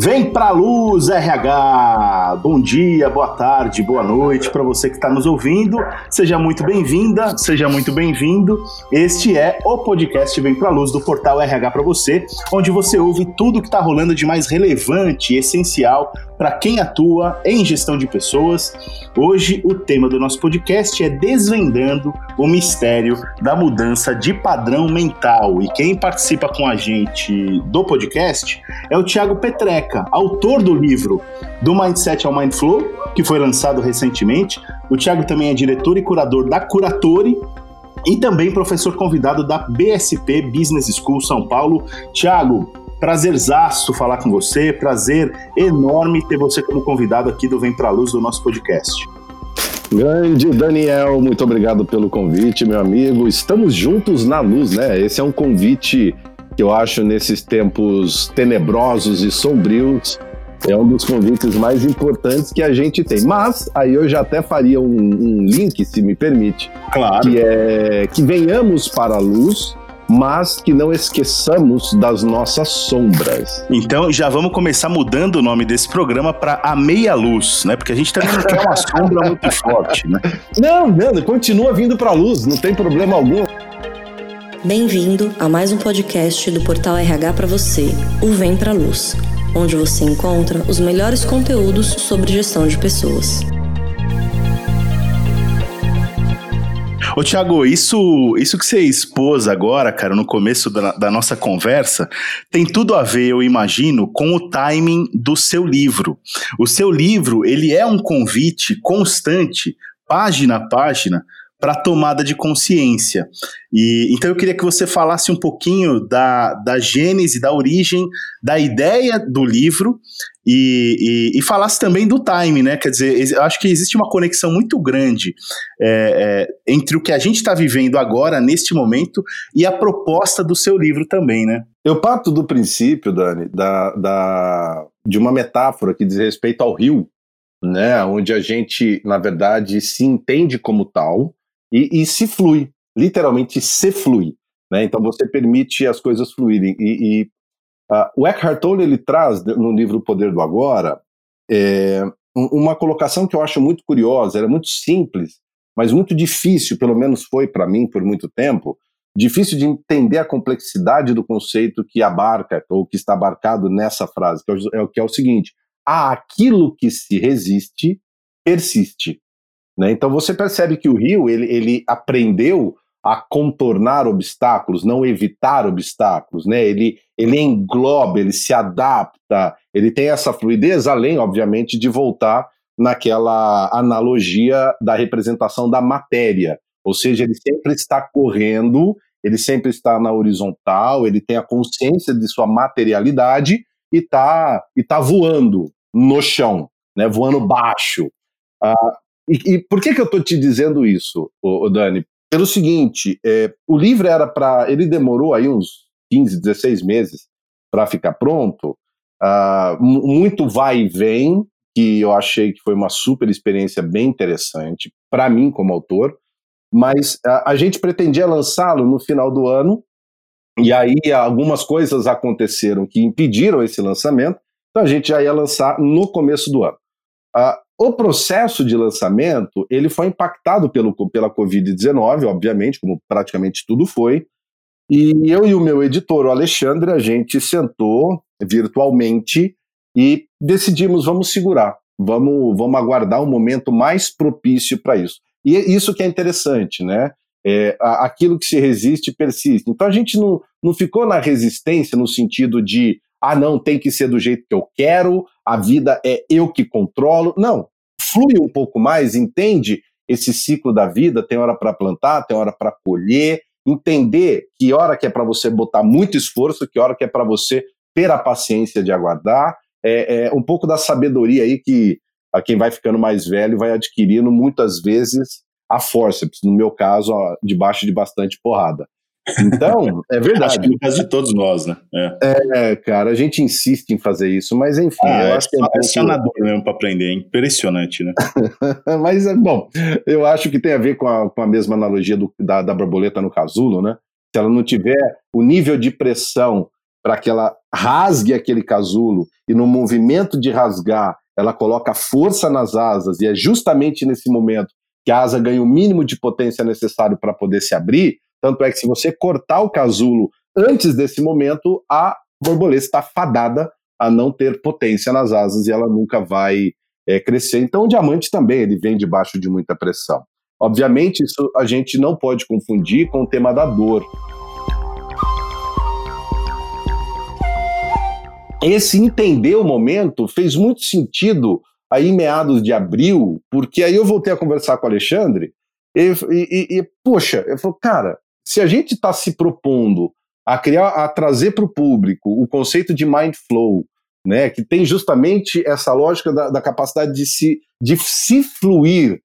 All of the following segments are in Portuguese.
Vem pra luz, RH! Bom dia, boa tarde, boa noite para você que está nos ouvindo. Seja muito bem-vinda, seja muito bem-vindo. Este é o podcast Vem pra Luz do portal RH para você, onde você ouve tudo que está rolando de mais relevante e essencial para quem atua em gestão de pessoas. Hoje, o tema do nosso podcast é Desvendando o Mistério da Mudança de Padrão Mental. E quem participa com a gente do podcast é o Thiago Petreca, autor do livro Do Mindset ao Mindflow, que foi lançado recentemente. O Thiago também é diretor e curador da Curatore, e também professor convidado da BSP Business School São Paulo. Tiago, Prazerzaço falar com você, prazer enorme ter você como convidado aqui do Vem Pra Luz do nosso podcast. Grande Daniel, muito obrigado pelo convite, meu amigo. Estamos juntos na luz, né? Esse é um convite que eu acho nesses tempos tenebrosos e sombrios é um dos convites mais importantes que a gente tem. Mas aí eu já até faria um, um link, se me permite, claro. que é que venhamos para a luz mas que não esqueçamos das nossas sombras. Então já vamos começar mudando o nome desse programa para A Meia Luz, né? Porque a gente também não quer uma sombra muito forte, né? Não, não, continua vindo para a luz, não tem problema algum. Bem-vindo a mais um podcast do Portal RH para você, o Vem para Luz, onde você encontra os melhores conteúdos sobre gestão de pessoas. Ô, Thiago, isso, isso que você expôs agora, cara, no começo da, da nossa conversa, tem tudo a ver, eu imagino, com o timing do seu livro. O seu livro, ele é um convite constante, página a página, para tomada de consciência. E então eu queria que você falasse um pouquinho da, da gênese, da origem, da ideia do livro e, e, e falasse também do time, né? Quer dizer, eu acho que existe uma conexão muito grande é, é, entre o que a gente está vivendo agora, neste momento, e a proposta do seu livro também, né? Eu parto do princípio, Dani, da, da, de uma metáfora que diz respeito ao rio, né? Onde a gente, na verdade, se entende como tal e, e se flui, literalmente se flui. Né? Então você permite as coisas fluírem. E, e uh, o Eckhart Tolle ele traz no livro O Poder do Agora é, uma colocação que eu acho muito curiosa, era muito simples, mas muito difícil, pelo menos foi para mim por muito tempo, difícil de entender a complexidade do conceito que abarca ou que está abarcado nessa frase, que é o, é que é o seguinte: a aquilo que se resiste persiste. Né? Então você percebe que o Rio ele, ele aprendeu a contornar obstáculos, não evitar obstáculos, né? Ele, ele engloba, ele se adapta, ele tem essa fluidez, além, obviamente, de voltar naquela analogia da representação da matéria. Ou seja, ele sempre está correndo, ele sempre está na horizontal, ele tem a consciência de sua materialidade e está e tá voando no chão, né? voando baixo. Ah, e, e, por que, que eu estou te dizendo isso, ô, Dani? Pelo seguinte, é, o livro era para. Ele demorou aí uns 15, 16 meses para ficar pronto. Uh, muito vai e vem, que eu achei que foi uma super experiência bem interessante, para mim como autor. Mas a, a gente pretendia lançá-lo no final do ano, e aí algumas coisas aconteceram que impediram esse lançamento, então a gente já ia lançar no começo do ano. Uh, o processo de lançamento ele foi impactado pelo, pela Covid-19, obviamente, como praticamente tudo foi. E eu e o meu editor, o Alexandre, a gente sentou virtualmente e decidimos vamos segurar, vamos, vamos aguardar um momento mais propício para isso. E é isso que é interessante, né? É, aquilo que se resiste persiste. Então a gente não, não ficou na resistência no sentido de ah, não, tem que ser do jeito que eu quero, a vida é eu que controlo. Não, flui um pouco mais, entende esse ciclo da vida, tem hora para plantar, tem hora para colher, entender que hora que é para você botar muito esforço, que hora que é para você ter a paciência de aguardar, é, é, um pouco da sabedoria aí que a quem vai ficando mais velho vai adquirindo muitas vezes a forceps, no meu caso, ó, debaixo de bastante porrada. Então, é verdade. Acho que no caso de todos nós, né? É. é, cara, a gente insiste em fazer isso, mas enfim. Ah, eu é, acho que é, um pouco... mesmo para aprender, é impressionante, né? mas, é bom, eu acho que tem a ver com a, com a mesma analogia do, da, da borboleta no casulo, né? Se ela não tiver o nível de pressão para que ela rasgue aquele casulo e no movimento de rasgar ela coloca força nas asas e é justamente nesse momento que a asa ganha o mínimo de potência necessário para poder se abrir. Tanto é que se você cortar o casulo antes desse momento, a borboleta está fadada a não ter potência nas asas e ela nunca vai é, crescer. Então, o diamante também ele vem debaixo de muita pressão. Obviamente, isso a gente não pode confundir com o tema da dor. Esse entender o momento fez muito sentido aí meados de abril, porque aí eu voltei a conversar com o Alexandre e, e, e poxa, eu falei, cara, se a gente está se propondo a criar, a trazer para o público o conceito de mind flow, né, que tem justamente essa lógica da, da capacidade de se, de se fluir.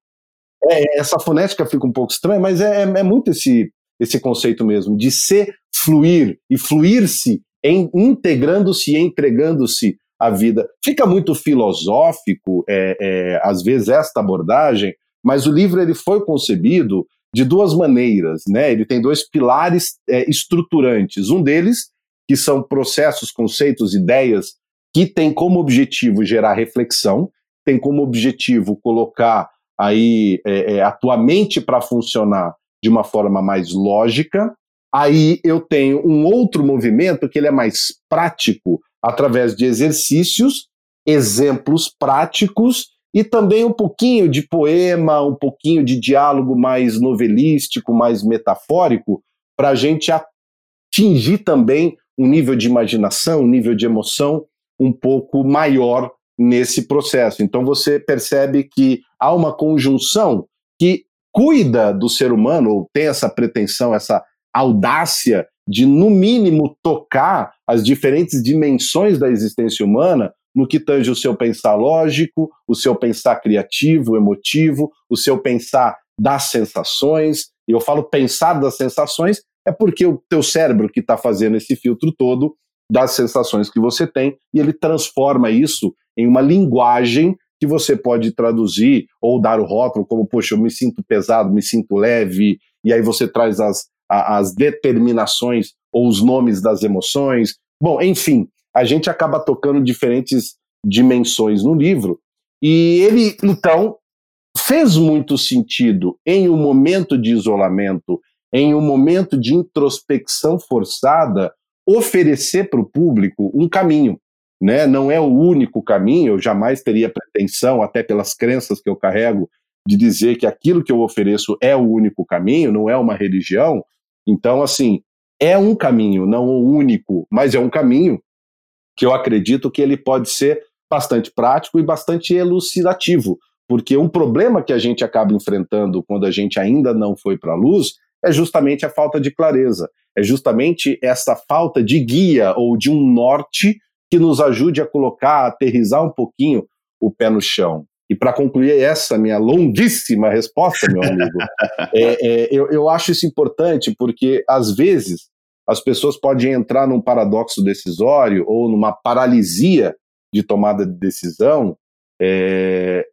É, essa fonética fica um pouco estranha, mas é, é, é muito esse, esse conceito mesmo, de se fluir e fluir-se integrando-se e entregando-se à vida. Fica muito filosófico, é, é, às vezes, esta abordagem, mas o livro ele foi concebido de duas maneiras, né? Ele tem dois pilares é, estruturantes. Um deles, que são processos, conceitos, ideias que tem como objetivo gerar reflexão, tem como objetivo colocar aí é, é, a tua mente para funcionar de uma forma mais lógica, Aí eu tenho um outro movimento que ele é mais prático, através de exercícios, exemplos práticos e também um pouquinho de poema, um pouquinho de diálogo mais novelístico, mais metafórico, para a gente atingir também um nível de imaginação, um nível de emoção um pouco maior nesse processo. Então você percebe que há uma conjunção que cuida do ser humano, ou tem essa pretensão, essa audácia de, no mínimo, tocar as diferentes dimensões da existência humana no que tange o seu pensar lógico, o seu pensar criativo, emotivo, o seu pensar das sensações. E eu falo pensar das sensações é porque o teu cérebro que está fazendo esse filtro todo das sensações que você tem e ele transforma isso em uma linguagem que você pode traduzir ou dar o rótulo como, poxa, eu me sinto pesado, me sinto leve, e aí você traz as, as determinações ou os nomes das emoções. Bom, enfim, a gente acaba tocando diferentes dimensões no livro. E ele, então, fez muito sentido em um momento de isolamento, em um momento de introspecção forçada, oferecer para o público um caminho. Né? Não é o único caminho, eu jamais teria pretensão, até pelas crenças que eu carrego, de dizer que aquilo que eu ofereço é o único caminho, não é uma religião, então, assim, é um caminho, não o único, mas é um caminho que eu acredito que ele pode ser bastante prático e bastante elucidativo, porque um problema que a gente acaba enfrentando quando a gente ainda não foi para a luz é justamente a falta de clareza, é justamente essa falta de guia ou de um norte que nos ajude a colocar, a aterrizar um pouquinho o pé no chão. E para concluir essa minha longuíssima resposta, meu amigo, é, é, eu, eu acho isso importante porque, às vezes, as pessoas podem entrar num paradoxo decisório ou numa paralisia de tomada de decisão. É,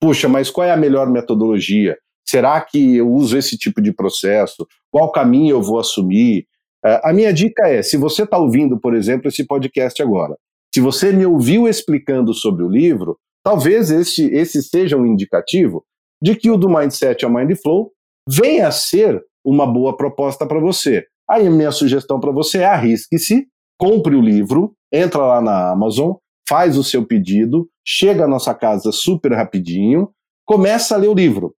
Puxa, mas qual é a melhor metodologia? Será que eu uso esse tipo de processo? Qual caminho eu vou assumir? É, a minha dica é: se você está ouvindo, por exemplo, esse podcast agora, se você me ouviu explicando sobre o livro, Talvez esse, esse seja um indicativo de que o do Mindset ao Mind Flow venha a ser uma boa proposta para você. Aí a minha sugestão para você é arrisque-se, compre o livro, entra lá na Amazon, faz o seu pedido, chega à nossa casa super rapidinho, começa a ler o livro.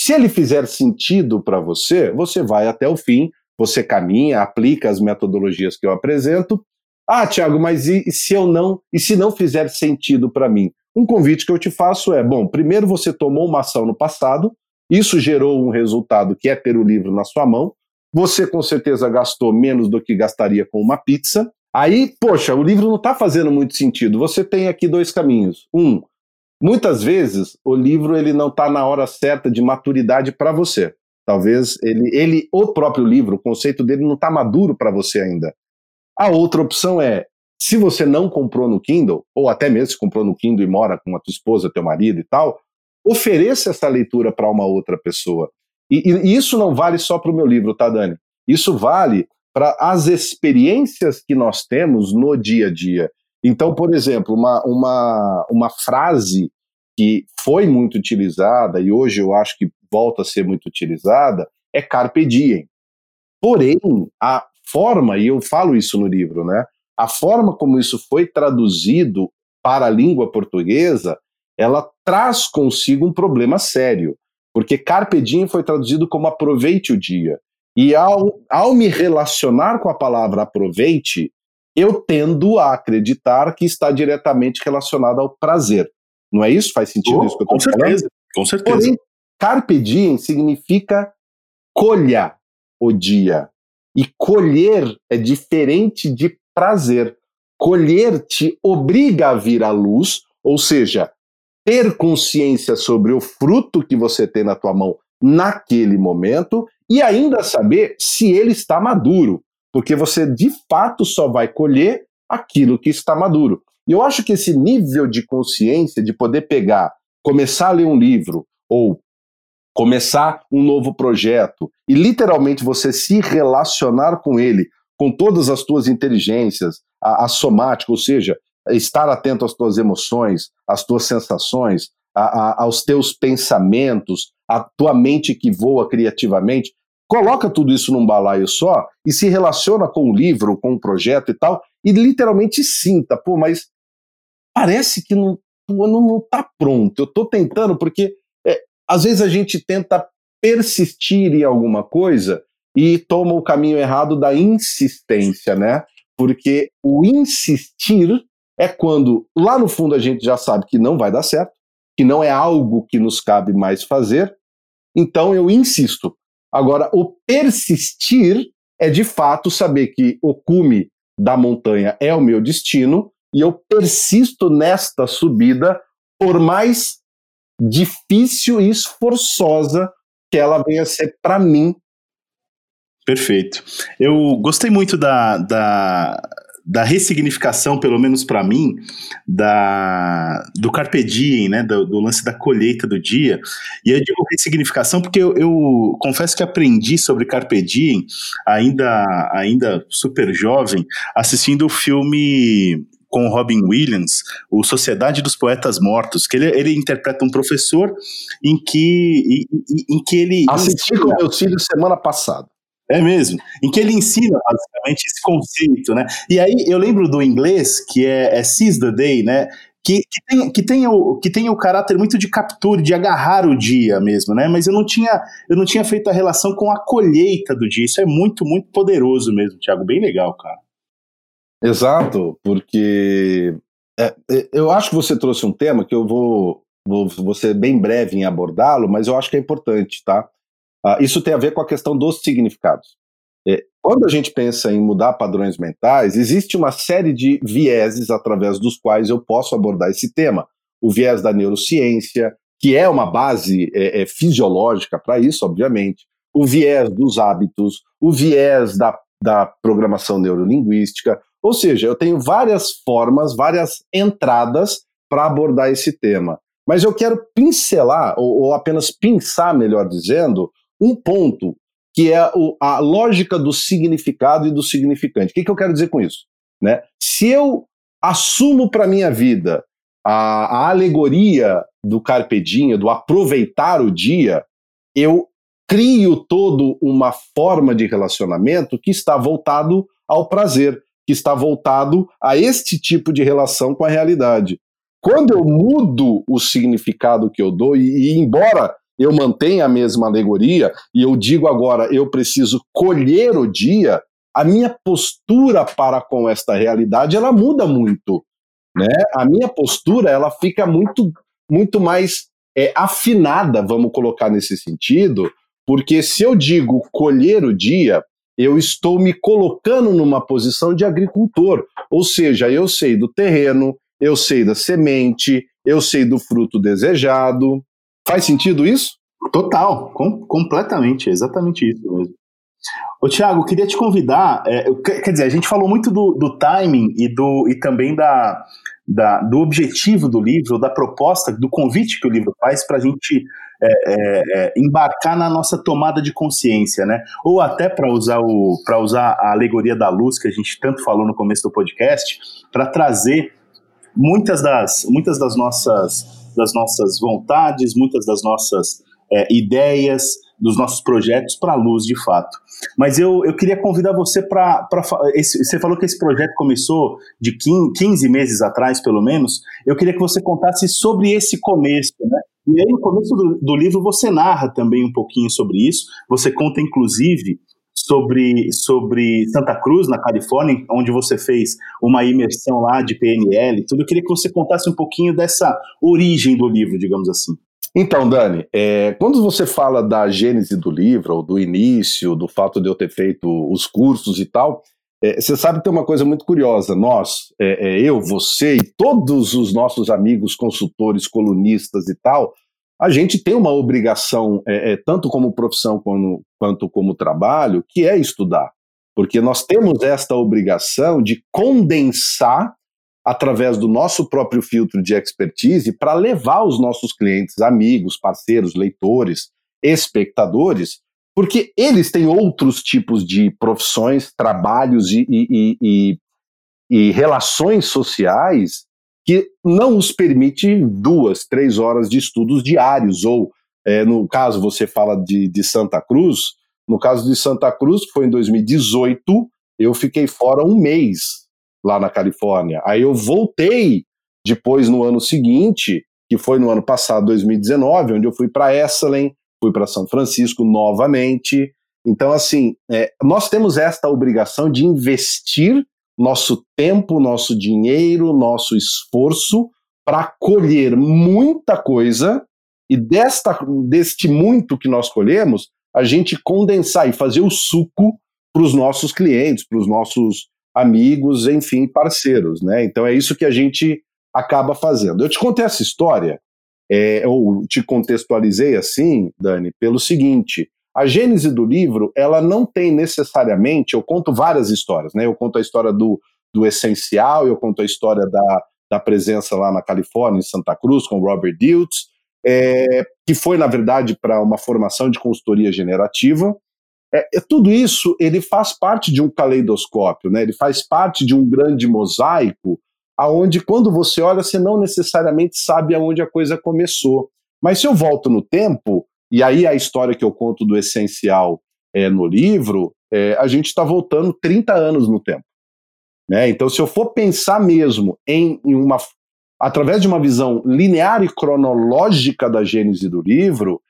Se ele fizer sentido para você, você vai até o fim, você caminha, aplica as metodologias que eu apresento. Ah, Tiago, mas e, e se eu não, e se não fizer sentido para mim? Um convite que eu te faço é: bom, primeiro você tomou uma ação no passado, isso gerou um resultado que é ter o livro na sua mão. Você com certeza gastou menos do que gastaria com uma pizza. Aí, poxa, o livro não está fazendo muito sentido. Você tem aqui dois caminhos. Um, muitas vezes o livro ele não está na hora certa de maturidade para você. Talvez ele, ele, o próprio livro, o conceito dele não está maduro para você ainda. A outra opção é se você não comprou no Kindle, ou até mesmo se comprou no Kindle e mora com a tua esposa, teu marido e tal, ofereça essa leitura para uma outra pessoa. E, e, isso não vale só para o meu livro, tá, Dani? Isso vale para as experiências que nós temos no dia a dia. Então, por exemplo, uma, uma, uma frase que foi muito utilizada e hoje eu acho que volta a ser muito utilizada é carpe diem. Porém, a forma, e eu falo isso no livro, né? A forma como isso foi traduzido para a língua portuguesa, ela traz consigo um problema sério, porque carpe diem foi traduzido como aproveite o dia. E ao, ao me relacionar com a palavra aproveite, eu tendo a acreditar que está diretamente relacionado ao prazer. Não é isso? Faz sentido oh, isso que eu estou falando? Com certeza, com certeza. Porém, carpe diem significa colha o dia. E colher é diferente de prazer. Colher te obriga a vir à luz, ou seja, ter consciência sobre o fruto que você tem na tua mão naquele momento e ainda saber se ele está maduro, porque você de fato só vai colher aquilo que está maduro. E eu acho que esse nível de consciência, de poder pegar, começar a ler um livro, ou começar um novo projeto, e literalmente você se relacionar com ele, com todas as tuas inteligências, a, a somática, ou seja, estar atento às tuas emoções, às tuas sensações, a, a, aos teus pensamentos, a tua mente que voa criativamente, coloca tudo isso num balaio só e se relaciona com o livro, com o projeto e tal, e literalmente sinta, pô, mas parece que não, não, não tá pronto. Eu tô tentando, porque é, às vezes a gente tenta persistir em alguma coisa e toma o caminho errado da insistência, né? Porque o insistir é quando lá no fundo a gente já sabe que não vai dar certo, que não é algo que nos cabe mais fazer, então eu insisto. Agora, o persistir é de fato saber que o cume da montanha é o meu destino e eu persisto nesta subida, por mais difícil e esforçosa que ela venha ser para mim. Perfeito. Eu gostei muito da, da, da ressignificação, pelo menos para mim, da, do carpe diem, né, do, do, lance da colheita do dia. E eu digo ressignificação porque eu, eu, confesso que aprendi sobre carpe diem ainda, ainda super jovem, assistindo o filme com o Robin Williams, o Sociedade dos Poetas Mortos, que ele, ele interpreta um professor em que, em, em que ele... Assisti com meus filhos semana passada. É mesmo. Em que ele ensina basicamente esse conceito, né? E aí eu lembro do inglês, que é, é Seize the Day, né? Que, que, tem, que, tem o, que tem o caráter muito de captura, de agarrar o dia mesmo, né? Mas eu não tinha, eu não tinha feito a relação com a colheita do dia. Isso é muito, muito poderoso mesmo, Thiago. Bem legal, cara. Exato, porque é, é eu acho que você trouxe um tema que eu vou, vou, vou ser bem breve em abordá-lo, mas eu acho que é importante, tá? Uh, isso tem a ver com a questão dos significados. É, quando a gente pensa em mudar padrões mentais, existe uma série de vieses através dos quais eu posso abordar esse tema. O viés da neurociência, que é uma base é, é, fisiológica para isso, obviamente. O viés dos hábitos, o viés da, da programação neurolinguística. Ou seja, eu tenho várias formas, várias entradas para abordar esse tema. Mas eu quero pincelar, ou, ou apenas pensar, melhor dizendo, um ponto que é o, a lógica do significado e do significante. O que, que eu quero dizer com isso? Né? Se eu assumo para minha vida a, a, alegoria do carpe diem, do aproveitar o dia, eu crio todo uma forma de relacionamento que está voltado ao prazer, que está voltado a este tipo de relação com a realidade. Quando eu mudo o significado que eu dou, e, e embora eu mantenho a mesma alegoria e eu digo agora, eu preciso colher o dia, a minha postura para com esta realidade ela muda muito, né? A minha postura ela fica muito muito mais é, afinada, vamos colocar nesse sentido, porque se eu digo colher o dia, eu estou me colocando numa posição de agricultor, ou seja, eu sei do terreno, eu sei da semente, eu sei do fruto desejado, Faz sentido isso? Total, com, completamente, exatamente isso mesmo. Ô Tiago, queria te convidar, é, quer dizer, a gente falou muito do, do timing e, do, e também da, da, do objetivo do livro, da proposta, do convite que o livro faz para a gente é, é, é, embarcar na nossa tomada de consciência, né? Ou até para usar o usar a alegoria da luz que a gente tanto falou no começo do podcast, para trazer muitas das muitas das nossas das nossas vontades, muitas das nossas é, ideias, dos nossos projetos para a luz de fato. Mas eu, eu queria convidar você para. Você falou que esse projeto começou de 15 meses atrás, pelo menos. Eu queria que você contasse sobre esse começo, né? E aí, no começo do, do livro, você narra também um pouquinho sobre isso. Você conta, inclusive, sobre, sobre Santa Cruz, na Califórnia, onde você fez uma imersão lá de PNL tudo. Eu queria que você contasse um pouquinho dessa origem do livro, digamos assim. Então, Dani, é, quando você fala da gênese do livro, ou do início, do fato de eu ter feito os cursos e tal, é, você sabe que tem uma coisa muito curiosa. Nós, é, é, eu, você e todos os nossos amigos consultores, colunistas e tal, a gente tem uma obrigação, é, é, tanto como profissão quanto como trabalho, que é estudar. Porque nós temos esta obrigação de condensar através do nosso próprio filtro de expertise para levar os nossos clientes, amigos, parceiros, leitores, espectadores, porque eles têm outros tipos de profissões, trabalhos e, e, e, e relações sociais que não os permite duas, três horas de estudos diários, ou é, no caso você fala de, de Santa Cruz, no caso de Santa Cruz, foi em 2018, eu fiquei fora um mês lá na Califórnia. Aí eu voltei depois no ano seguinte, que foi no ano passado, 2019, onde eu fui para Esselen, fui para São Francisco novamente. Então, assim, é, nós temos esta obrigação de investir nosso tempo, nosso dinheiro, nosso esforço para colher muita coisa e desta, deste muito que nós colhemos, a gente condensar e fazer o suco para os nossos clientes, para os nossos amigos, enfim, parceiros, né? Então é isso que a gente acaba fazendo. Eu te contei essa história, é, ou te contextualizei assim, Dani, pelo seguinte: a gênese do livro, ela não tem necessariamente, eu conto várias histórias, né? Eu conto a história do, do essencial, eu conto a história da, da presença lá na Califórnia, em Santa Cruz, com Robert Diltz, é, que foi, na verdade, para uma formação de consultoria generativa. É, é, tudo isso ele faz parte de um caleidoscópio, né? ele faz parte de um grande mosaico, aonde quando você olha, você não necessariamente sabe aonde a coisa começou. Mas se eu volto no tempo, e aí a história que eu conto do essencial é, no livro, é, a gente está voltando 30 anos no tempo. Né? Então, se eu for pensar mesmo em, em uma. através de uma visão linear e cronológica da gênese do livro,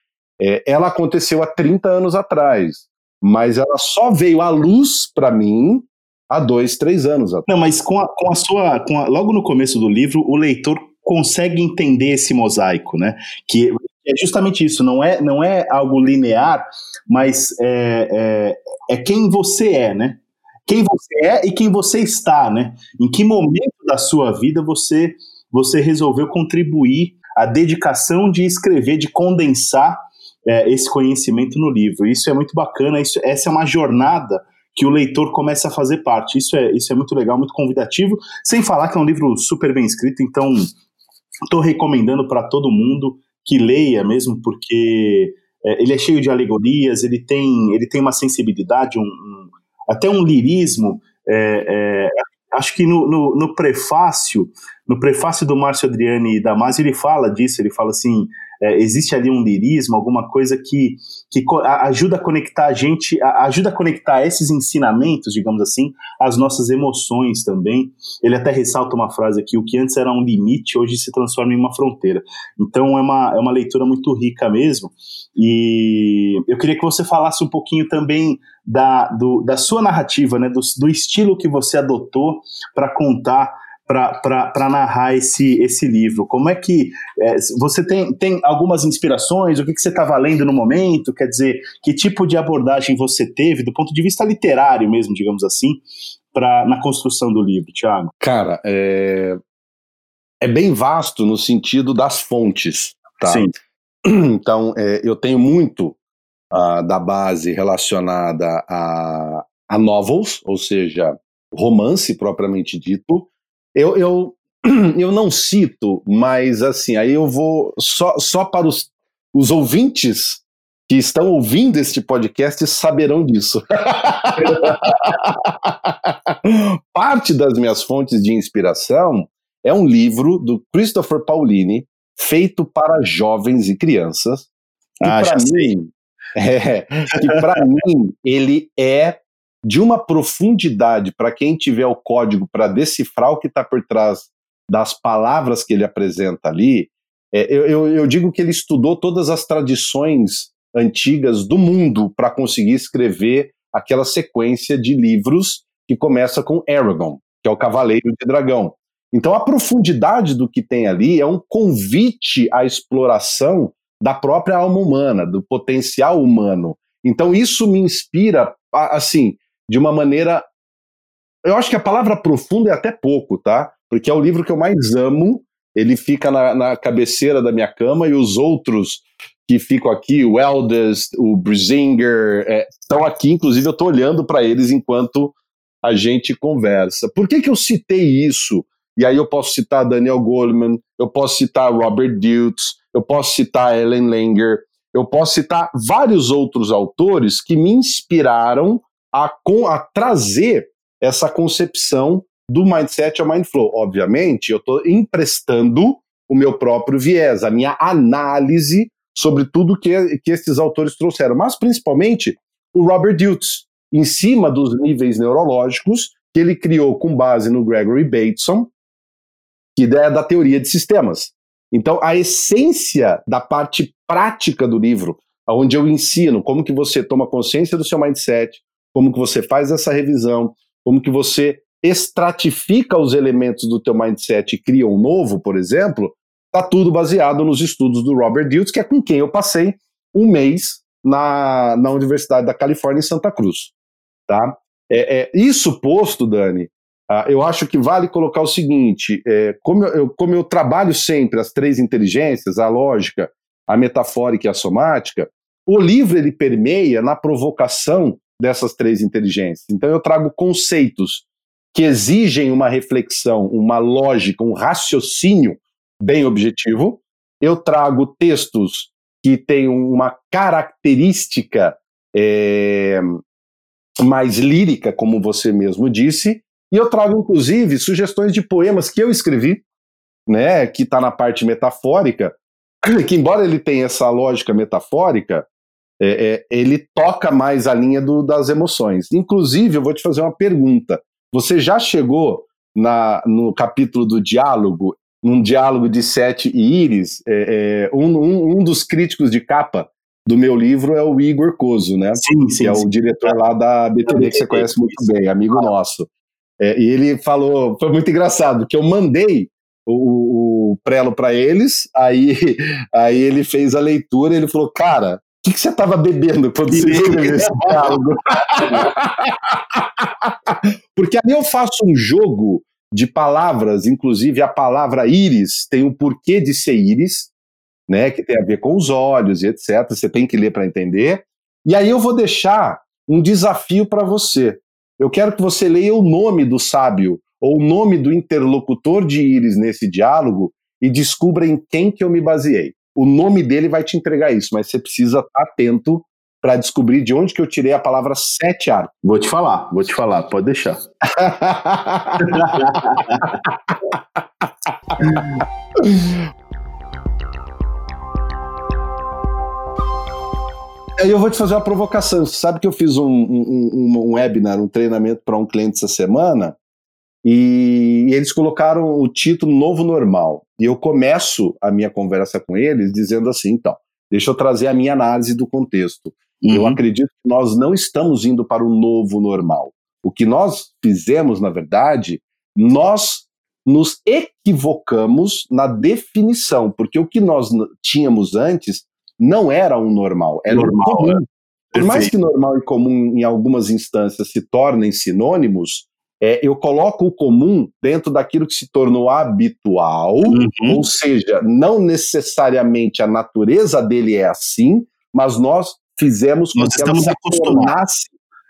é, ela aconteceu há 30 anos atrás mas ela só veio à luz para mim há dois, três anos atrás. Não, mas com a, com a sua. Com a, logo no começo do livro, o leitor consegue entender esse mosaico, né? Que é justamente isso, não é, não é algo linear, mas é, é, é quem você é, né? Quem você é e quem você está, né? Em que momento da sua vida você, você resolveu contribuir a dedicação de escrever, de condensar é, esse conhecimento no livro. Isso é muito bacana, isso, essa é uma jornada que o leitor começa a fazer parte. Isso é, isso é muito legal, muito convidativo, sem falar que é um livro super bem escrito, então estou recomendando para todo mundo que leia mesmo, porque é, ele é cheio de alegorias, ele tem, ele tem uma sensibilidade, um, um até um lirismo. É, é acho que no, no, no, prefácio, no prefácio do Márcio Adriani Damasio, ele fala disso, ele fala assim, é, existe ali um lirismo, alguma coisa que, que ajuda a conectar a gente, ajuda a conectar esses ensinamentos, digamos assim, às nossas emoções também. Ele até ressalta uma frase aqui: o que antes era um limite, hoje se transforma em uma fronteira. Então é uma, é uma leitura muito rica mesmo. E eu queria que você falasse um pouquinho também da, do, da sua narrativa, né, do, do estilo que você adotou para contar para narrar esse, esse livro? Como é que é, você tem, tem algumas inspirações? O que, que você estava lendo no momento? Quer dizer, que tipo de abordagem você teve do ponto de vista literário mesmo, digamos assim, pra, na construção do livro, Tiago? Cara, é, é bem vasto no sentido das fontes, tá? Sim. Então, é, eu tenho muito uh, da base relacionada a, a novels, ou seja, romance propriamente dito, eu, eu, eu não cito, mas assim, aí eu vou só, só para os, os ouvintes que estão ouvindo este podcast saberão disso. Parte das minhas fontes de inspiração é um livro do Christopher Paulini, feito para jovens e crianças. Que ah, para mim, é, que mim ele é de uma profundidade para quem tiver o código para decifrar o que está por trás das palavras que ele apresenta ali. É, eu, eu, digo que ele estudou todas as tradições antigas do mundo para conseguir escrever aquela sequência de livros que começa com Aragorn, que é o Cavaleiro de Dragão. Então a profundidade do que tem ali é um convite à exploração da própria alma humana, do potencial humano. Então isso me inspira, assim, de uma maneira. Eu acho que a palavra profunda é até pouco, tá? Porque é o livro que eu mais amo. Ele fica na, na cabeceira da minha cama e os outros que ficam aqui, o Eldest, o Brisinger, é, estão aqui. Inclusive, eu estou olhando para eles enquanto a gente conversa. Por que, que eu citei isso? E aí eu posso citar Daniel Goleman, eu posso citar Robert Deutz, eu posso citar Ellen Langer, eu posso citar vários outros autores que me inspiraram a, a trazer essa concepção do mindset ao mindflow. Obviamente, eu estou emprestando o meu próprio viés, a minha análise sobre tudo que, que esses autores trouxeram, mas principalmente o Robert Deutz, em cima dos níveis neurológicos que ele criou com base no Gregory Bateson, que é da teoria de sistemas. Então, a essência da parte prática do livro, onde eu ensino como que você toma consciência do seu mindset, como que você faz essa revisão, como que você estratifica os elementos do teu mindset e cria um novo, por exemplo, tá tudo baseado nos estudos do Robert Dilts, que é com quem eu passei um mês na, na Universidade da Califórnia em Santa Cruz. Tá? É, é, isso posto, Dani, ah, eu acho que vale colocar o seguinte: é, como, eu, como eu trabalho sempre as três inteligências, a lógica, a metafórica e a somática, o livro ele permeia na provocação dessas três inteligências. Então eu trago conceitos que exigem uma reflexão, uma lógica, um raciocínio bem objetivo. Eu trago textos que têm uma característica é, mais lírica, como você mesmo disse, e eu trago, inclusive, sugestões de poemas que eu escrevi, né, que está na parte metafórica, que embora ele tenha essa lógica metafórica, é, é, ele toca mais a linha do, das emoções. Inclusive, eu vou te fazer uma pergunta. Você já chegou na, no capítulo do diálogo, num diálogo de Sete e Íris? É, é um, um, um, dos críticos de capa do meu livro é o Igor Coso, né? Sim, sim. Que é sim. o diretor lá da BTD, que você conhece muito bem, amigo nosso. É, e ele falou, foi muito engraçado, que eu mandei o, o prelo para eles, aí, aí ele fez a leitura e ele falou, cara, que, que você estava bebendo quando você escreveu esse diálogo? Porque aí eu faço um jogo de palavras, inclusive a palavra íris tem o um porquê de ser íris, né, que tem a ver com os olhos e etc. Você tem que ler para entender. E aí eu vou deixar um desafio para você. Eu quero que você leia o nome do sábio ou o nome do interlocutor de Íris nesse diálogo e descubra em quem que eu me baseei. O nome dele vai te entregar isso, mas você precisa estar atento para descobrir de onde que eu tirei a palavra sete arcos. Vou te falar, vou te falar, pode deixar. Aí eu vou te fazer uma provocação. Você sabe que eu fiz um, um, um, um webinar, um treinamento para um cliente essa semana, e eles colocaram o título Novo Normal. E eu começo a minha conversa com eles dizendo assim: então, deixa eu trazer a minha análise do contexto. Uhum. Eu acredito que nós não estamos indo para o novo normal. O que nós fizemos, na verdade, nós nos equivocamos na definição, porque o que nós tínhamos antes não era um normal, era normal, comum. É. Por mais que normal e comum em algumas instâncias se tornem sinônimos, é, eu coloco o comum dentro daquilo que se tornou habitual, uhum. ou seja, não necessariamente a natureza dele é assim, mas nós fizemos nós com que ela se acostumados.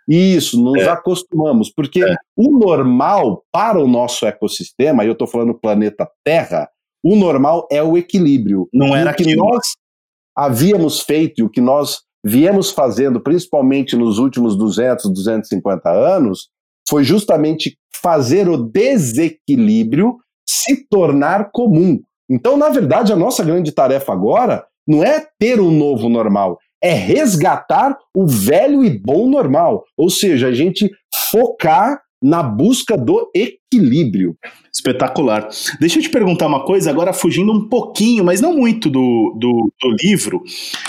Isso, nos é. acostumamos, porque é. o normal para o nosso ecossistema, e eu estou falando planeta Terra, o normal é o equilíbrio. Não era que nós havíamos feito e o que nós viemos fazendo, principalmente nos últimos 200, 250 anos, foi justamente fazer o desequilíbrio se tornar comum. Então, na verdade, a nossa grande tarefa agora não é ter um novo normal, é resgatar o velho e bom normal. Ou seja, a gente focar na busca do equilíbrio. Espetacular. Deixa eu te perguntar uma coisa, agora fugindo um pouquinho, mas não muito do, do, do livro.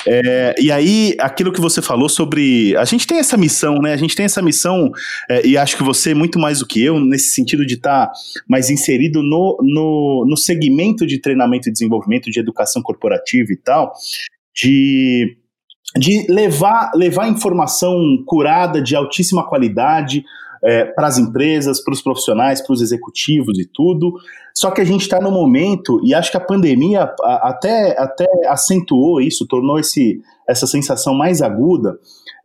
É, e aí, aquilo que você falou sobre. A gente tem essa missão, né? A gente tem essa missão, é, e acho que você, muito mais do que eu, nesse sentido de estar tá mais inserido no, no, no segmento de treinamento e desenvolvimento, de educação corporativa e tal, de de levar, levar informação curada de altíssima qualidade é, para as empresas, para os profissionais, para os executivos e tudo. Só que a gente está no momento, e acho que a pandemia até, até acentuou isso, tornou esse, essa sensação mais aguda,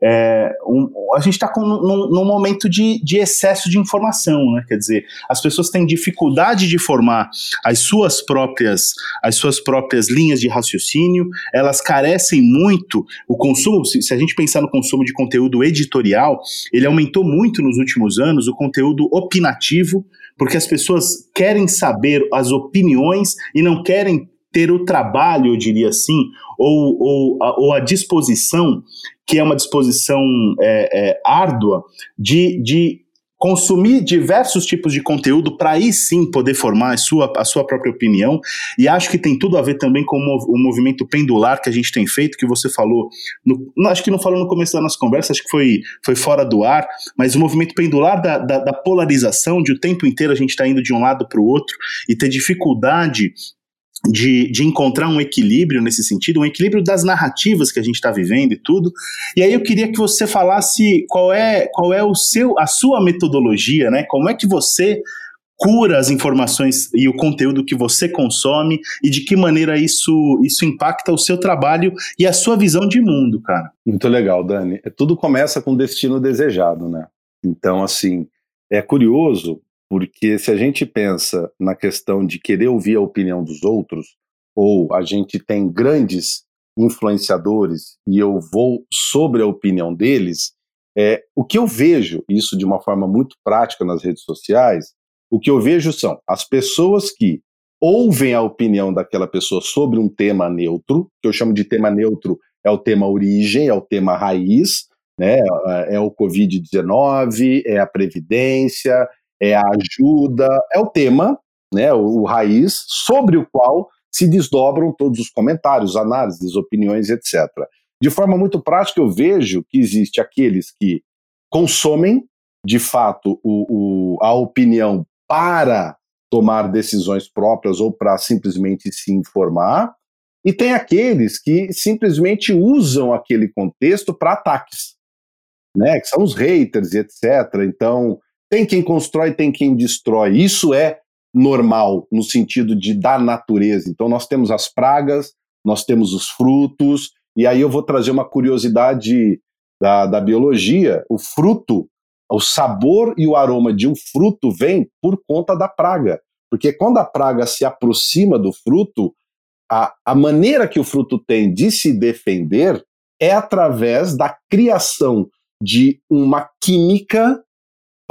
é, um, a gente está num, num, momento de, de, excesso de informação, né? Quer dizer, as pessoas têm dificuldade de formar as suas próprias as suas próprias linhas de raciocínio, elas carecem muito o consumo. Se, se a gente pensar no consumo de conteúdo editorial, ele aumentou muito nos últimos anos o conteúdo opinativo, porque as pessoas querem saber as opiniões e não querem ter o trabalho, eu diria assim, ou, ou, a, ou a disposição, que é uma disposição é, é, árdua, de, de consumir diversos tipos de conteúdo para aí sim poder formar a sua, a sua própria opinião. E acho que tem tudo a ver também com o, movimento pendular que a gente tem feito, que você falou, no, acho que não falou no começo da nossa conversa, acho que foi, foi fora do ar, mas o movimento pendular da, da, da polarização, de o tempo inteiro a gente está indo de um lado para o outro e ter dificuldade de, de encontrar um equilíbrio nesse sentido, um equilíbrio das narrativas que a gente está vivendo e tudo. E aí eu queria que você falasse qual é qual é o seu a sua metodologia, né? Como é que você cura as informações e o conteúdo que você consome e de que maneira isso isso impacta o seu trabalho e a sua visão de mundo, cara. Muito legal, Dani. É, tudo começa com destino desejado, né? Então, assim, é curioso porque se a gente pensa na questão de querer ouvir a opinião dos outros, ou a gente tem grandes influenciadores e eu vou sobre a opinião deles, é, o que eu vejo, isso de uma forma muito prática nas redes sociais, o que eu vejo são as pessoas que ouvem a opinião daquela pessoa sobre um tema neutro, que eu chamo de tema neutro, é o tema origem, é o tema raiz, né? é o Covid-19, é a Previdência, é a ajuda, é o tema, né, o, o raiz, sobre o qual se desdobram todos os comentários, análises, opiniões, etc. De forma muito prática, eu vejo que existe aqueles que consomem, de fato, o, o, a opinião para tomar decisões próprias ou para simplesmente se informar, e tem aqueles que simplesmente usam aquele contexto para ataques, né, que são os haters e etc. Então, tem quem constrói, tem quem destrói. Isso é normal no sentido de da natureza. Então nós temos as pragas, nós temos os frutos, e aí eu vou trazer uma curiosidade da, da biologia. O fruto, o sabor e o aroma de um fruto vem por conta da praga. Porque quando a praga se aproxima do fruto, a, a maneira que o fruto tem de se defender é através da criação de uma química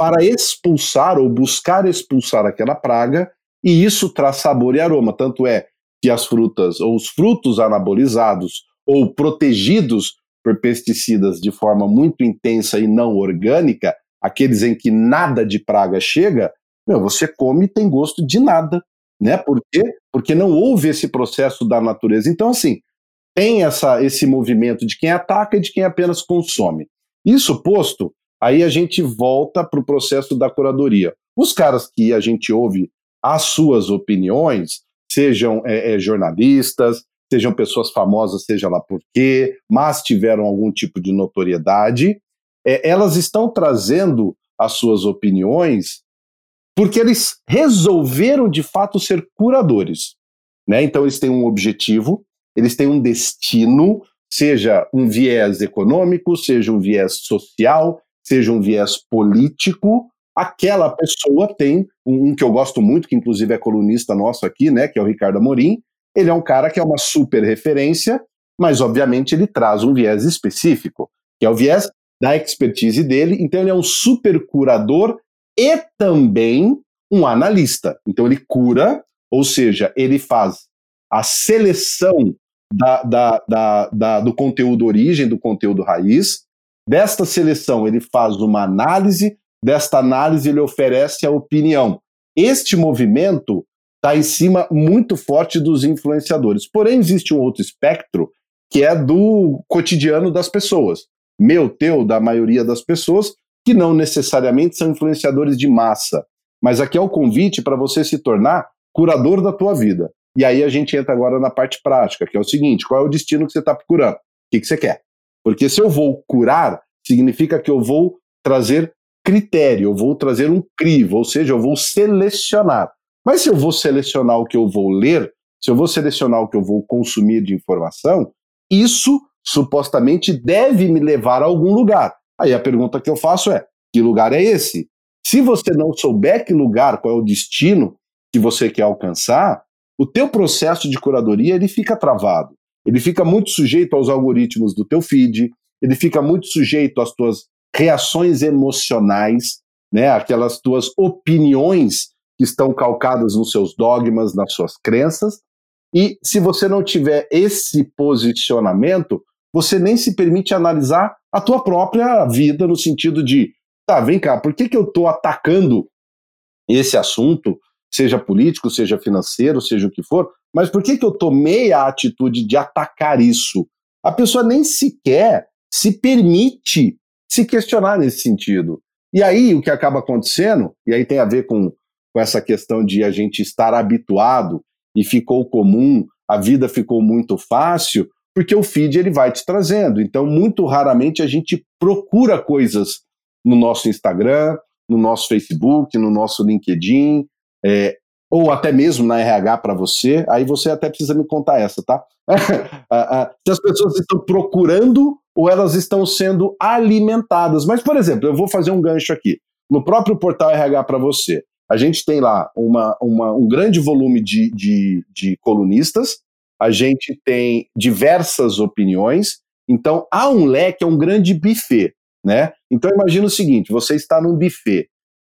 para expulsar ou buscar expulsar aquela praga, e isso traz sabor e aroma. Tanto é que as frutas ou os frutos anabolizados ou protegidos por pesticidas de forma muito intensa e não orgânica, aqueles em que nada de praga chega, meu, você come e tem gosto de nada, né? Por quê? Porque não houve esse processo da natureza. Então, assim, tem essa, esse movimento de quem ataca e de quem apenas consome. Isso posto, Aí a gente volta para o processo da curadoria. Os caras que a gente ouve as suas opiniões, sejam é, é, jornalistas, sejam pessoas famosas, seja lá por quê, mas tiveram algum tipo de notoriedade, é, elas estão trazendo as suas opiniões porque eles resolveram de fato ser curadores. Né? Então eles têm um objetivo, eles têm um destino, seja um viés econômico, seja um viés social, seja um viés político, aquela pessoa tem um, que eu gosto muito, que inclusive é colunista nosso aqui, né, que é o Ricardo Amorim. Ele é um cara que é uma super referência mas obviamente ele traz um viés específico, que é o viés da expertise dele, então ele é um super curador e também um analista. Então ele cura, ou seja, ele faz a seleção da, da, da, do conteúdo origem, do conteúdo raiz. Desta seleção, ele faz uma análise, desta análise, ele oferece a opinião. Este movimento está em cima muito forte dos influenciadores. Porém, existe um outro espectro que é do cotidiano das pessoas. Meu, teu, da maioria das pessoas, que não necessariamente são influenciadores de massa. Mas aqui é o convite para você se tornar curador da tua vida. E aí a gente entra agora na parte prática, que é o seguinte: qual é o destino que você está procurando? O que, que você quer? Porque se eu vou curar, significa que eu vou trazer critério, eu vou trazer um crivo, ou seja, eu vou selecionar. Mas se eu vou selecionar o que eu vou ler, se eu vou selecionar o que eu vou consumir de informação, isso supostamente deve me levar a algum lugar. Aí a pergunta que eu faço é: que lugar é esse? Se você não souber que lugar, qual é o destino que você quer alcançar, o teu processo de curadoria ele fica travado. Ele fica muito sujeito aos algoritmos do teu feed, ele fica muito sujeito às tuas reações emocionais, né, aquelas tuas opiniões que estão calcadas nos seus dogmas, nas suas crenças. E se você não tiver esse posicionamento, você nem se permite analisar a tua própria vida no sentido de, tá, vem cá, por que, que eu estou atacando esse assunto? seja político, seja financeiro, seja o que for, mas por que, que eu tomei a atitude de atacar isso? A pessoa nem sequer se permite se questionar nesse sentido. E aí o que acaba acontecendo, e aí tem a ver com, com essa questão de a gente estar habituado e ficou comum, a vida ficou muito fácil, porque o feed ele vai te trazendo. Então, muito raramente a gente procura coisas no nosso Instagram, no nosso Facebook, no nosso LinkedIn, é, ou até mesmo na RH para você, aí você até precisa me contar essa, tá? Se as pessoas estão procurando ou elas estão sendo alimentadas. Mas, por exemplo, eu vou fazer um gancho aqui. No próprio portal RH para você, a gente tem lá uma, uma, um grande volume de, de, de colunistas, a gente tem diversas opiniões, então há um leque, é um grande buffet, né? Então imagina o seguinte, você está num buffet,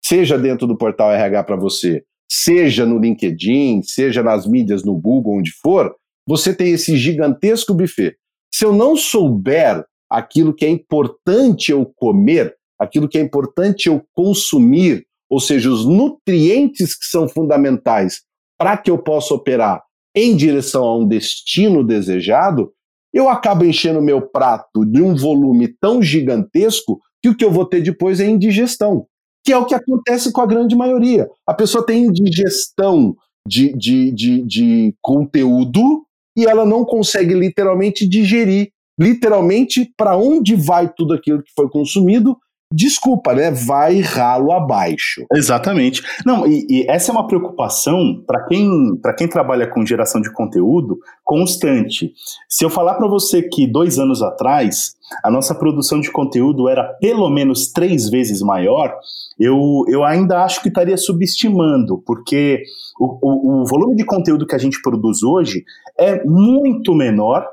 seja dentro do portal RH para você, seja no LinkedIn, seja nas mídias, no Google, onde for, você tem esse gigantesco buffet. Se eu não souber aquilo que é importante eu comer, aquilo que é importante eu consumir, ou seja, os nutrientes que são fundamentais para que eu possa operar em direção a um destino desejado, eu acabo enchendo meu prato de um volume tão gigantesco que o que eu vou ter depois é indigestão que é o que acontece com a grande maioria. A pessoa tem indigestão de, de, de, de conteúdo e ela não consegue literalmente digerir. Literalmente, para onde vai tudo aquilo que foi consumido desculpa, né? Vai ralo abaixo. Exatamente. Não, e, e essa é uma preocupação para quem, quem trabalha com geração de conteúdo constante. Se eu falar para você que dois anos atrás a nossa produção de conteúdo era pelo menos três vezes maior, eu, eu ainda acho que estaria subestimando, porque o, o, o volume de conteúdo que a gente produz hoje é muito menor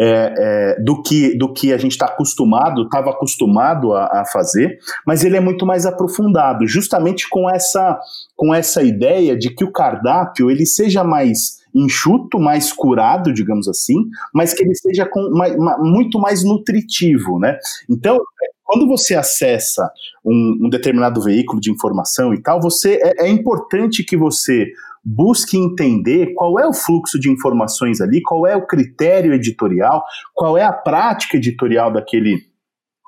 é, é, do, que, do que a gente está acostumado, estava acostumado a, a, fazer, mas ele é muito mais aprofundado, justamente com essa, com essa ideia de que o cardápio ele seja mais enxuto, mais curado, digamos assim, mas que ele seja com, mais, muito mais nutritivo, né? Então, quando você acessa um, um, determinado veículo de informação e tal, você é, é importante que você busque entender qual é o fluxo de informações ali, qual é o critério editorial, qual é a prática editorial daquele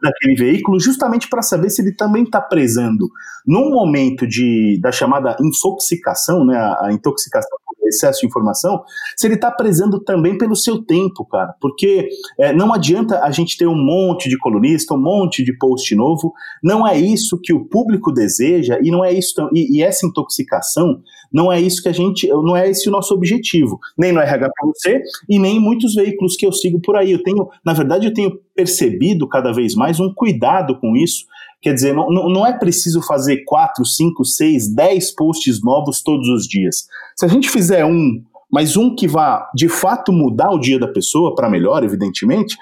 daquele veículo, justamente para saber se ele também está prezando. Num momento de da chamada intoxicação, né, a, intoxicação excesso de informação, se ele está prezando também pelo seu tempo, cara. Porque é, não adianta a gente ter um monte de colunista, um monte de post novo, não é isso que o público deseja e não é isso e, e essa intoxicação não é isso que a gente, não é esse o nosso objetivo, nem no RH para você e nem em muitos veículos que eu sigo por aí. Eu tenho, na verdade, eu tenho percebido cada vez mais um cuidado com isso Quer dizer, não, não é preciso fazer 4, 5, 6, 10 posts novos todos os dias. Se a gente fizer um mas um que vá de fato mudar o dia da pessoa para melhor, evidentemente,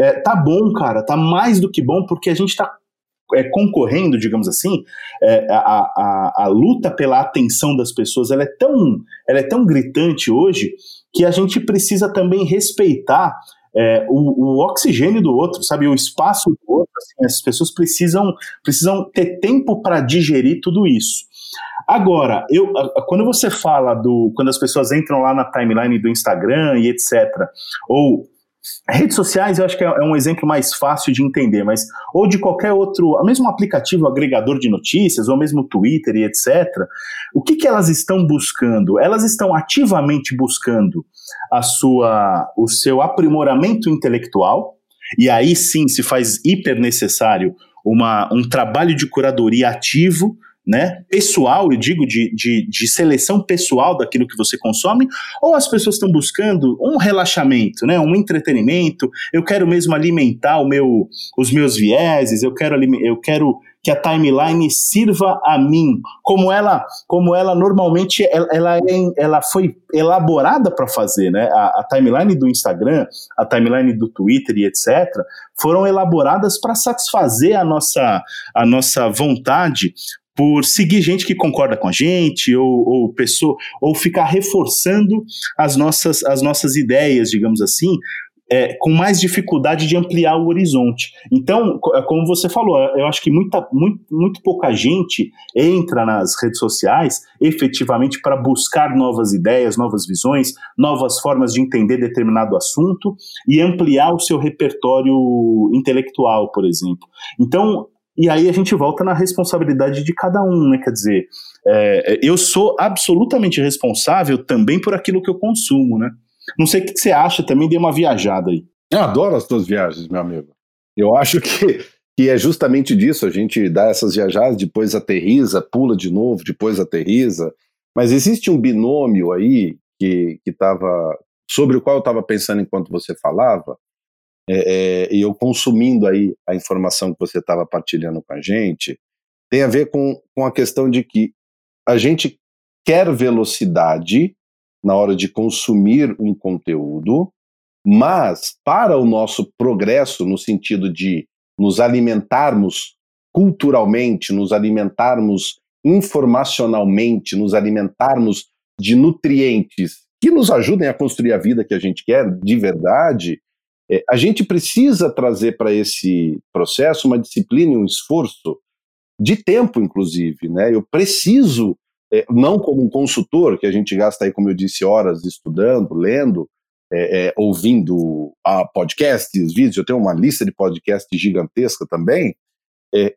é, tá bom, cara, tá mais do que bom, porque a gente está é, concorrendo, digamos assim, é, a, a, a, luta pela atenção das pessoas ela é, tão, ela é tão gritante hoje que a gente precisa também respeitar é, o, o, oxigênio do outro, sabe, o espaço do outro. Assim, as pessoas precisam, precisam ter tempo para digerir tudo isso. Agora, eu, quando você fala do. Quando as pessoas entram lá na timeline do Instagram e etc., ou Redes sociais eu acho que é, é um exemplo mais fácil de entender, mas ou de qualquer outro, mesmo aplicativo agregador de notícias, ou mesmo Twitter e etc. O que, que elas estão buscando? Elas estão ativamente buscando a sua, o seu aprimoramento intelectual, e aí sim se faz hiper necessário uma, um trabalho de curadoria ativo né, pessoal, eu digo, de, de, de, seleção pessoal daquilo que você consome, ou as pessoas estão buscando um relaxamento, né, um entretenimento, eu quero mesmo alimentar o meu, os meus vieses, eu quero, eu quero que a timeline sirva a mim, como ela, como ela normalmente ela, ela, é, ela foi elaborada para fazer, né? A, a, timeline do Instagram, a timeline do Twitter e etc. foram elaboradas para satisfazer a nossa, a nossa vontade por seguir gente que concorda com a gente ou, ou pessoa ou ficar reforçando as nossas, as nossas ideias, digamos assim, é, com mais dificuldade de ampliar o horizonte. Então, é como você falou, eu acho que muita, muito, muito pouca gente entra nas redes sociais efetivamente para buscar novas ideias, novas visões, novas formas de entender determinado assunto e ampliar o seu repertório intelectual, por exemplo. Então, e aí a gente volta na responsabilidade de cada um, né? Quer dizer, é, eu sou absolutamente responsável também por aquilo que eu consumo, né? Não sei o que você acha, também dei uma viajada aí. Eu adoro as tuas viagens, meu amigo. Eu acho que, que é justamente disso, a gente dá essas viajadas, depois aterriza, pula de novo, depois aterriza. Mas existe um binômio aí que estava sobre o qual eu estava pensando enquanto você falava, é, é, e eu consumindo aí a informação que você estava partilhando com a gente, tem a ver com, com a questão de que a gente quer velocidade na hora de consumir um conteúdo, mas para o nosso progresso, no sentido de nos alimentarmos culturalmente, nos alimentarmos informacionalmente, nos alimentarmos de nutrientes que nos ajudem a construir a vida que a gente quer de verdade, é, a gente precisa trazer para esse processo uma disciplina e um esforço de tempo, inclusive. Né? Eu preciso, é, não como um consultor, que a gente gasta aí, como eu disse, horas estudando, lendo, é, é ouvindo a podcasts, vídeos, eu tenho uma lista de podcasts gigantesca também. É,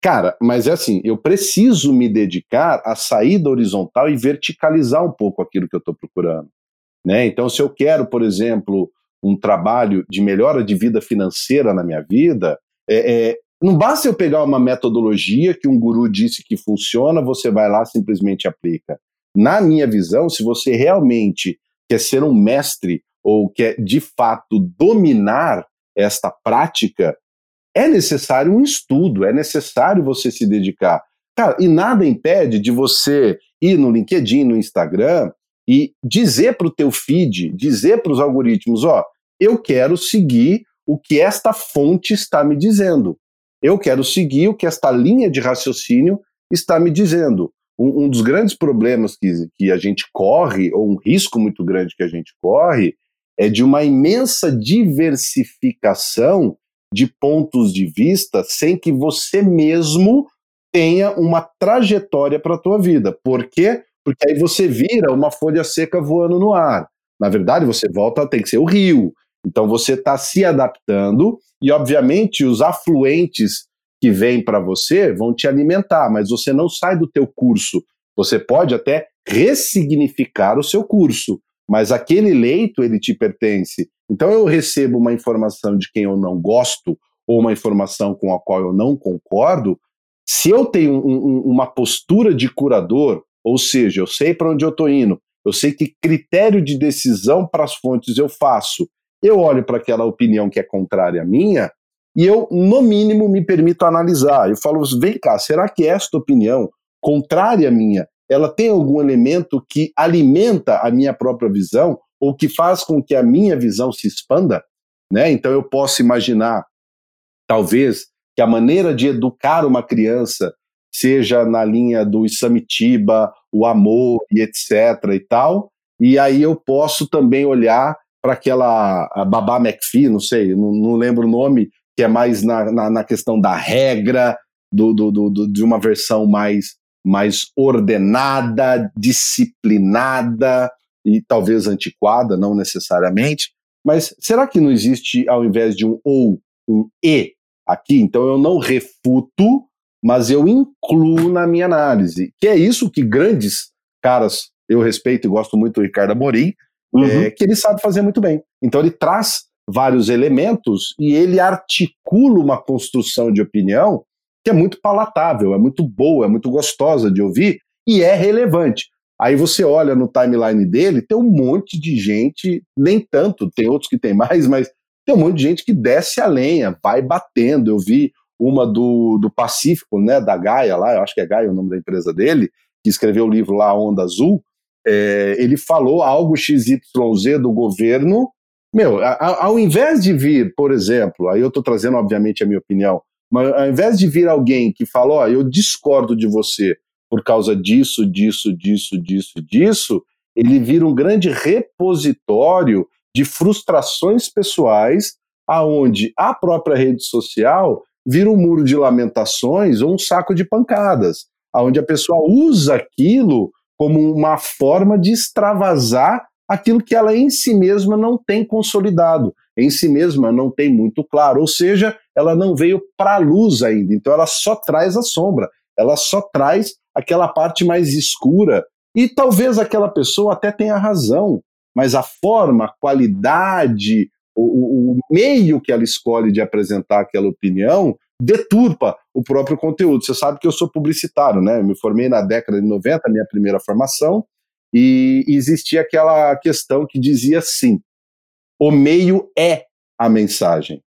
cara, mas é assim, eu preciso me dedicar a sair da horizontal e verticalizar um pouco aquilo que eu estou procurando. Né? Então, se eu quero, por exemplo, um trabalho de melhora de vida financeira na minha vida, é, é, não basta eu pegar uma metodologia que um guru disse que funciona, você vai lá simplesmente aplica. Na minha visão, se você realmente quer ser um mestre ou quer de fato dominar esta prática, é necessário um estudo, é necessário você se dedicar. Cara, e nada impede de você ir no LinkedIn, no Instagram e dizer para o teu feed, dizer para os algoritmos, ó, eu quero seguir o que esta fonte está me dizendo. Eu quero seguir o que esta linha de raciocínio está me dizendo. Um, um dos grandes problemas que, que a gente corre, ou um risco muito grande que a gente corre, é de uma imensa diversificação de pontos de vista sem que você mesmo tenha uma trajetória para a tua vida. Por quê? Porque aí você vira uma folha seca voando no ar. Na verdade, você volta, tem que ser o rio. Então você está se adaptando e, obviamente, os afluentes que vêm para você vão te alimentar, mas você não sai do teu curso. Você pode até ressignificar o seu curso, mas aquele leito ele te pertence. Então eu recebo uma informação de quem eu não gosto ou uma informação com a qual eu não concordo. Se eu tenho um, um, uma postura de curador, ou seja, eu sei para onde eu estou indo, eu sei que critério de decisão para as fontes eu faço, eu olho para aquela opinião que é contrária à minha e eu, no mínimo, me permito analisar. Eu falo, vem cá, será que esta opinião contrária à minha ela tem algum elemento que alimenta a minha própria visão ou que faz com que a minha visão se expanda, né? Então eu posso imaginar, talvez, que a maneira de educar uma criança seja na linha do Isamitiba, o amor e etc e tal, e aí eu posso também olhar para aquela Babá McPhee, não sei, não, não, lembro o nome, que é mais na, na, na questão da regra, do, do, do, de uma versão mais, mais ordenada, disciplinada e talvez antiquada, não necessariamente. Mas será que não existe, ao invés de um ou, um e aqui? Então eu não refuto, mas eu incluo na minha análise. Que é isso que grandes caras, eu respeito e gosto muito do Ricardo Amorim, uhum. é, que ele sabe fazer muito bem. Então ele traz vários elementos e ele articula uma construção de opinião que é muito palatável, é muito boa, é muito gostosa de ouvir e é relevante. Aí você olha no timeline dele, tem um monte de gente, nem tanto, tem outros que tem mais, mas tem um monte de gente que desce a lenha, vai batendo. Eu vi uma do, do Pacífico, né, da Gaia lá, eu acho que é Gaia o nome da empresa dele, que escreveu o livro lá, Onda Azul, é, ele falou algo XYZ do governo. Meu, ao invés de vir, por exemplo, aí eu estou trazendo, obviamente, a minha opinião, mas ao invés de vir alguém que fala, oh, eu discordo de você por causa disso, disso, disso, disso, disso, ele vira um grande repositório de frustrações pessoais, aonde a própria rede social vira um muro de lamentações ou um saco de pancadas, aonde a pessoa usa aquilo como uma forma de extravasar aquilo que ela em si mesma não tem consolidado, em si mesma não tem muito claro, ou seja, ela não veio para a luz ainda, então ela só traz a sombra, ela só traz aquela parte mais escura. E talvez aquela pessoa até tenha razão, mas a forma, a qualidade, o, o, meio que ela escolhe de apresentar aquela opinião deturpa o próprio conteúdo. Você sabe que eu sou publicitário, né? Eu me formei na década de 90, minha primeira formação, e existia aquela questão que dizia assim: o meio é a mensagem,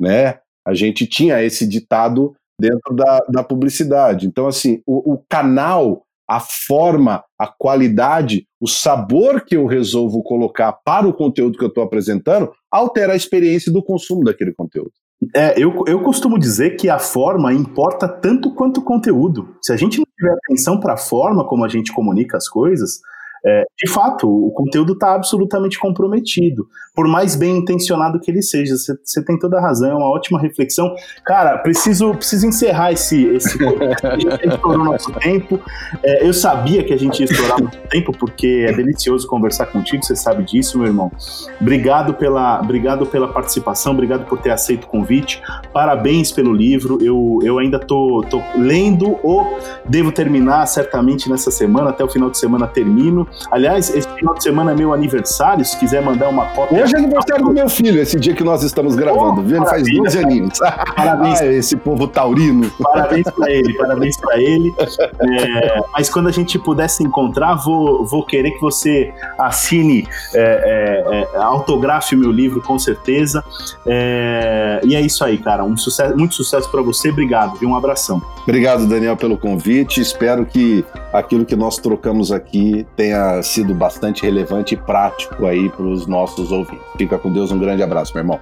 né? A gente tinha esse ditado dentro da, da publicidade. Então, assim, o, o canal, a forma, a qualidade, o sabor que eu resolvo colocar para o conteúdo que eu estou apresentando altera a experiência do consumo daquele conteúdo. É, eu, eu costumo dizer que a forma importa tanto quanto o conteúdo. Se a gente não tiver atenção para a forma como a gente comunica as coisas, é, de fato, o conteúdo está absolutamente comprometido, por mais bem intencionado que ele seja. Você tem toda a razão, é uma ótima reflexão. Cara, preciso, preciso encerrar esse. esse estourou nosso tempo. É, eu sabia que a gente ia estourar muito tempo, porque é delicioso conversar contigo, você sabe disso, meu irmão. Obrigado pela, obrigado pela participação, obrigado por ter aceito o convite. Parabéns pelo livro. Eu, eu ainda tô, tô lendo ou devo terminar certamente nessa semana, até o final de semana termino. Aliás, esse final de semana é meu aniversário, se quiser mandar uma foto. Hoje é aniversário do meu filho, esse dia que nós estamos gravando, oh? Ele faz 12 aninhos. Parabéns. Ah, esse povo taurino. Parabéns para ele, parabéns para ele. É, mas quando a gente puder se encontrar, vou, vou querer que você assine, é, é, é autografe o meu livro, com certeza. É, e é isso aí, cara. Um sucesso, muito sucesso para você. Obrigado, viu? Um abração. Obrigado, Daniel, pelo convite. Espero que aquilo que nós trocamos aqui tenha sido bastante relevante e prático aí para os nossos ouvintes. Fica com Deus, um grande abraço, meu irmão.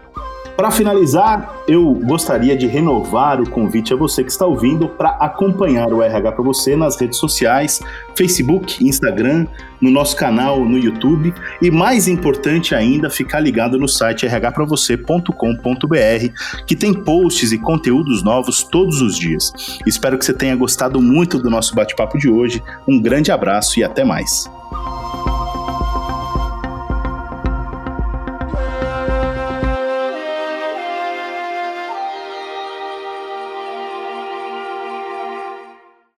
Para finalizar, eu gostaria de renovar o convite a você que está ouvindo para acompanhar o RH para você nas redes sociais, Facebook, Instagram, no nosso canal no YouTube e mais importante ainda, ficar ligado no site rhpravocê.com.br, que tem posts e conteúdos novos todos os dias. Espero que você tenha gostado muito do nosso bate-papo de hoje. Um grande abraço e até mais.